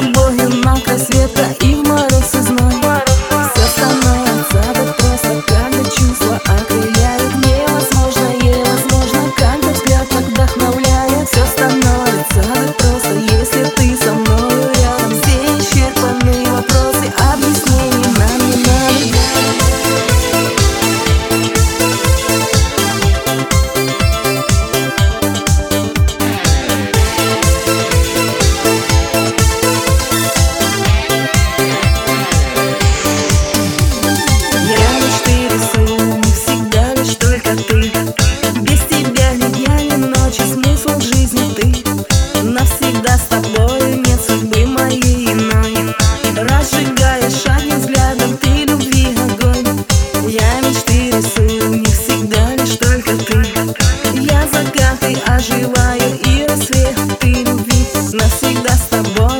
тобою малка света и в Прожигая шаг взглядом, ты любви огонь. Я мечты рисую, не всегда лишь только ты. Я закаты оживаю и рассвет Ты любви навсегда с тобой.